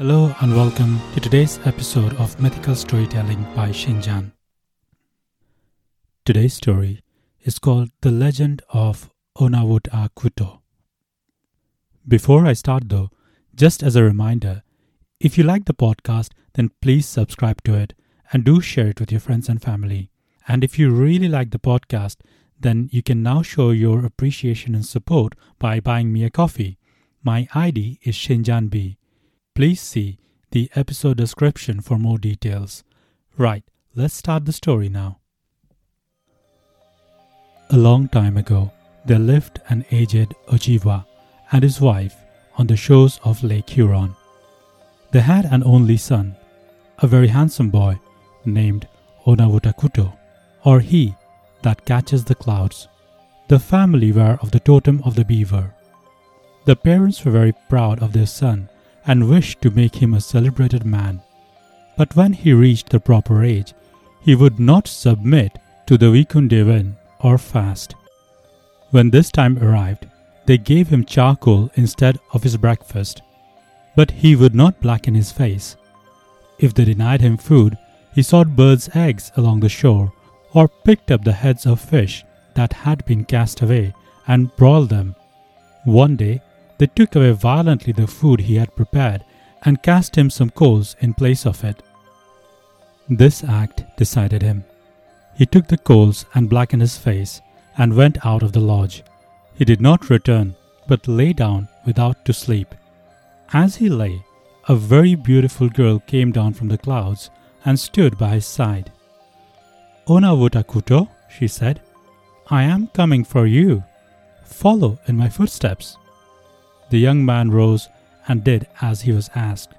Hello and welcome to today's episode of Mythical Storytelling by Shinjan. Today's story is called The Legend of O-na-wut-a-qut-o. Before I start though, just as a reminder, if you like the podcast, then please subscribe to it and do share it with your friends and family. And if you really like the podcast, then you can now show your appreciation and support by buying me a coffee. My ID is Shinjan Please see the episode description for more details. Right, let's start the story now. A long time ago, there lived an aged Ojibwa and his wife on the shores of Lake Huron. They had an only son, a very handsome boy named O-na-wut-a-qut-o, or he that catches the clouds. The family were of the totem of the beaver. The parents were very proud of their son and wished to make him a celebrated man. But when he reached the proper age, he would not submit to the Wikundeven or fast. When this time arrived, they gave him charcoal instead of his breakfast, but he would not blacken his face. If they denied him food, he sought birds' eggs along the shore or picked up the heads of fish that had been cast away and broiled them. One day, they took away violently the food he had prepared and cast him some coals in place of it. This act decided him. He took the coals and blackened his face and went out of the lodge. He did not return, but lay down without to sleep. As he lay, a very beautiful girl came down from the clouds and stood by his side. O-na-wut-a-qut-o, she said, I am coming for you. Follow in my footsteps. The young man rose and did as he was asked.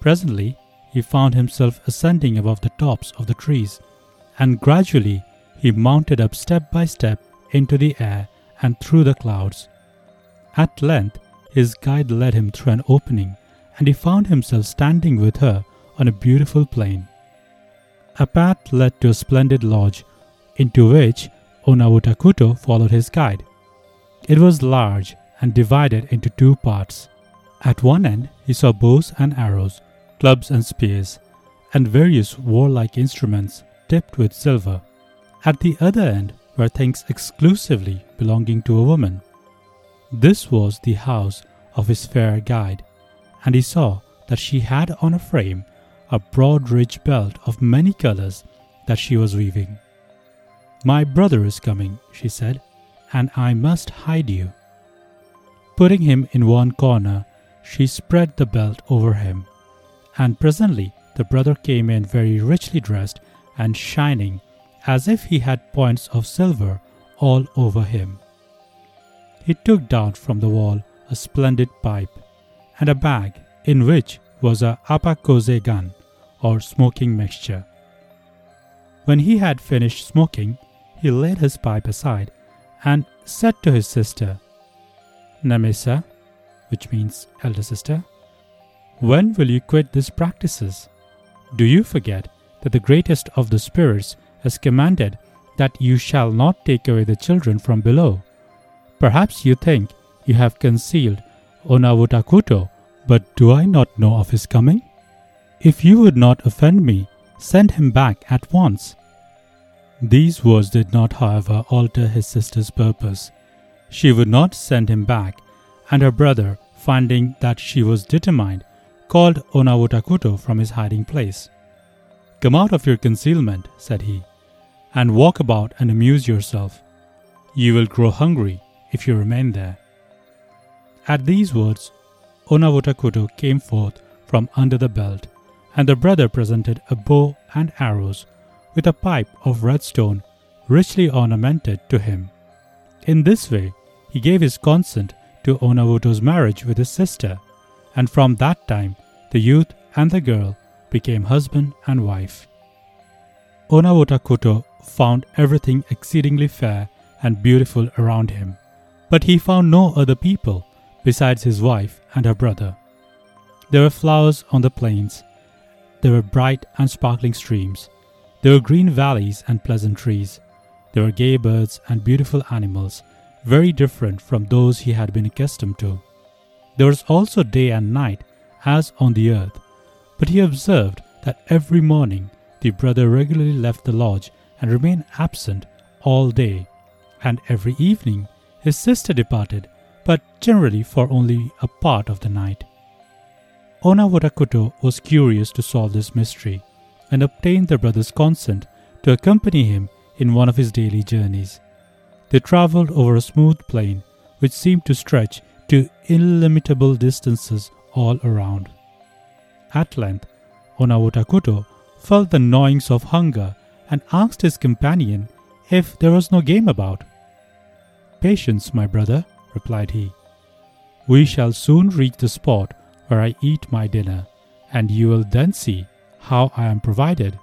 Presently, he found himself ascending above the tops of the trees, and gradually he mounted up step by step into the air and through the clouds. At length, his guide led him through an opening, and he found himself standing with her on a beautiful plain. A path led to a splendid lodge, into which O-na-wut-a-qut-o followed his guide. It was large and divided into two parts. At one end, he saw bows and arrows, clubs and spears, and various warlike instruments tipped with silver. At the other end were things exclusively belonging to a woman. This was the house of his fair guide, and he saw that she had on a frame a broad rich belt of many colors that she was weaving. My brother is coming, she said, and I must hide you. Putting him in one corner, she spread the belt over him, and presently the brother came in very richly dressed and shining, as if he had points of silver all over him. He took down from the wall a splendid pipe and a bag in which was a apakoze gun or smoking mixture. When he had finished smoking, he laid his pipe aside and said to his sister, Namesa, which means elder sister, when will you quit these practices? Do you forget that the greatest of the spirits has commanded that you shall not take away the children from below? Perhaps you think you have concealed O-na-wut-a-qut-o, but do I not know of his coming? If you would not offend me, send him back at once. These words did not, however, alter his sister's purpose. She would not send him back, and her brother, finding that she was determined, called O-na-wut-a-qut-o from his hiding place. Come out of your concealment, said he, and walk about and amuse yourself. You will grow hungry if you remain there. At these words, O-na-wut-a-qut-o came forth from under the belt and the brother presented a bow and arrows with a pipe of red stone richly ornamented to him. In this way, he gave his consent to Onawuto's marriage with his sister, and from that time the youth and the girl became husband and wife. Onawuta found everything exceedingly fair and beautiful around him, but he found no other people besides his wife and her brother. There were flowers on the plains there were bright and sparkling streams. There were green valleys and pleasant trees. There were gay birds and beautiful animals, very different from those he had been accustomed to. There was also day and night, as on the earth. But he observed that every morning the brother regularly left the lodge and remained absent all day, and every evening his sister departed, but generally for only a part of the night. O-na-wut-a-qut-o was curious to solve this mystery and obtained the brother's consent to accompany him in one of his daily journeys. They traveled over a smooth plain which seemed to stretch to illimitable distances all around. At length, O-na-wut-a-qut-o felt the gnawings of hunger and asked his companion if there was no game about. Patience, my brother, replied he. We shall soon reach the spot where I eat my dinner, and you will then see how I am provided.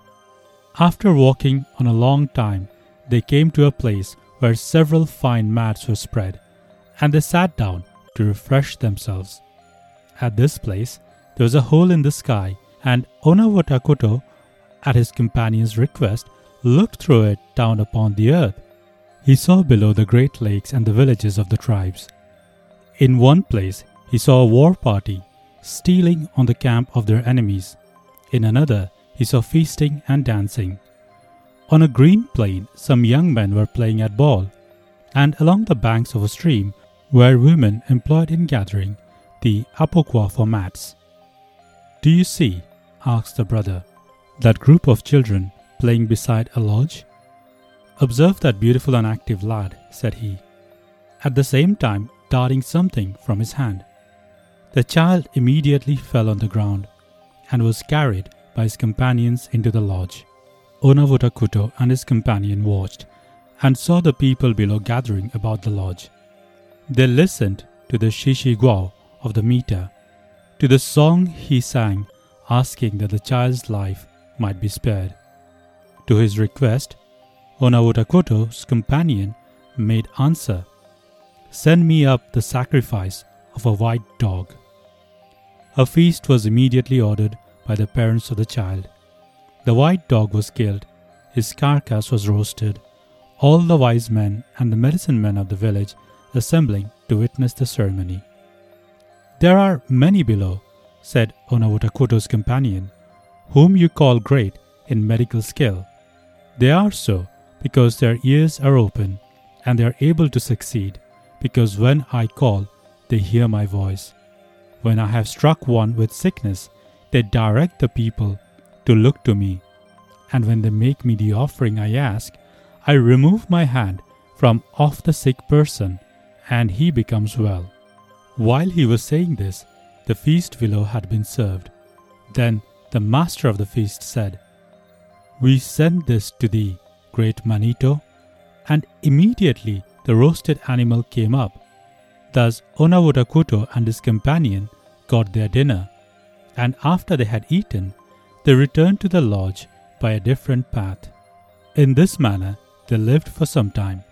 After walking on a long time, they came to a place where several fine mats were spread, and they sat down to refresh themselves. At this place, there was a hole in the sky, and O-na-wut-a-qut-o, at his companion's request, looked through it down upon the earth. He saw below the great lakes and the villages of the tribes. In one place, he saw a war party stealing on the camp of their enemies. In another, he saw feasting and dancing. On a green plain, some young men were playing at ball, and along the banks of a stream were women employed in gathering the apokwa for mats. Do you see, asked the brother, that group of children playing beside a lodge? Observe that beautiful and active lad, said he, at the same time darting something from his hand. The child immediately fell on the ground and was carried by his companions into the lodge. Onawuta and his companion watched and saw the people below gathering about the lodge. They listened to the shishiguo of the meter, to the song he sang, asking that the child's life might be spared. To his request, Onawuta companion made answer, Send me up the sacrifice of a white dog. A feast was immediately ordered by the parents of the child. The white dog was killed, his carcass was roasted, all the wise men and the medicine men of the village assembling to witness the ceremony. There are many below, said Onawuta companion, whom you call great in medical skill. They are so because their ears are open and they are able to succeed, because when I call, they hear my voice. When I have struck one with sickness, they direct the people to look to me. And when they make me the offering I ask, I remove my hand from off the sick person, and he becomes well. While he was saying this, the feast below had been served. Then the master of the feast said, We send this to thee, great Manito. And immediately the roasted animal came up. Thus Onawuta and his companion got their dinner, and after they had eaten, they returned to the lodge by a different path. In this manner they lived for some time,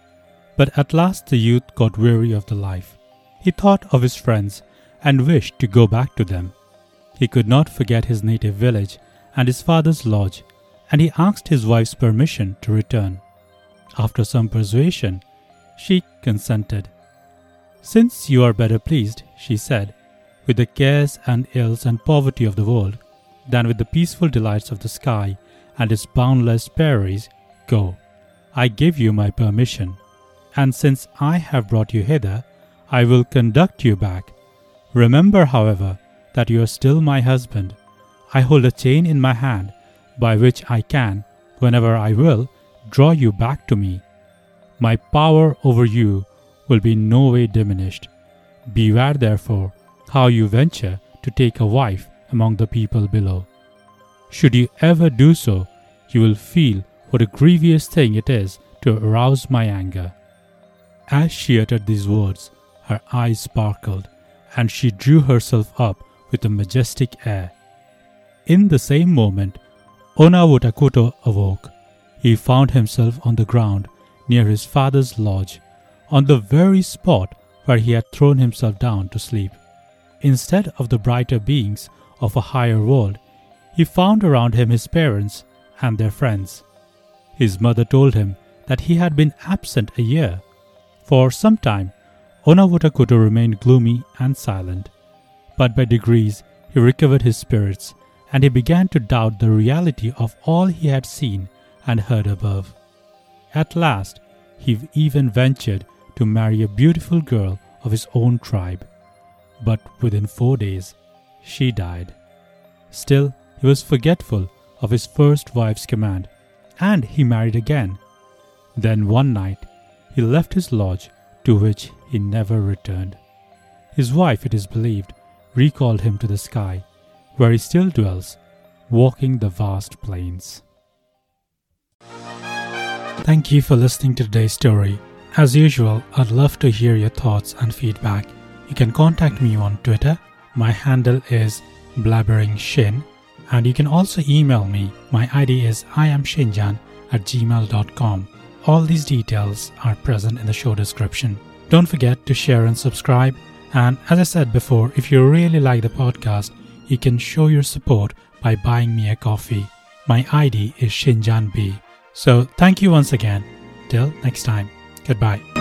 but at last the youth got weary of the life. He thought of his friends and wished to go back to them. He could not forget his native village and his father's lodge, and he asked his wife's permission to return. After some persuasion, she consented. Since you are better pleased, she said, with the cares and ills and poverty of the world, than with the peaceful delights of the sky and its boundless prairies, go. I give you my permission. And since I have brought you hither, I will conduct you back. Remember, however, that you are still my husband. I hold a chain in my hand by which I can, whenever I will, draw you back to me. My power over you will be no way diminished. Beware, therefore, how you venture to take a wife among the people below. Should you ever do so, you will feel what a grievous thing it is to arouse my anger. As she uttered these words, her eyes sparkled, and she drew herself up with a majestic air. In the same moment, Onawuta awoke. He found himself on the ground near his father's lodge on the very spot where he had thrown himself down to sleep. Instead of the brighter beings of a higher world, he found around him his parents and their friends. His mother told him that he had been absent a year. For some time, Onawuta remained gloomy and silent, but by degrees he recovered his spirits and he began to doubt the reality of all he had seen and heard above. At last, he even ventured to marry a beautiful girl of his own tribe. But within four days, she died. Still, he was forgetful of his first wife's command, and he married again. Then one night, he left his lodge, to which he never returned. His wife, it is believed, recalled him to the sky, where he still dwells, walking the vast plains. Thank you for listening to today's story. As usual, I'd love to hear your thoughts and feedback. You can contact me on Twitter. My handle is blabberingshin, and you can also email me. My ID is iamshinjan at gmail.com. All these details are present in the show description. Don't forget to share and subscribe. And as I said before, if you really like the podcast, you can show your support by buying me a coffee. My ID is Shinjan B. So thank you once again. Till next time. Goodbye.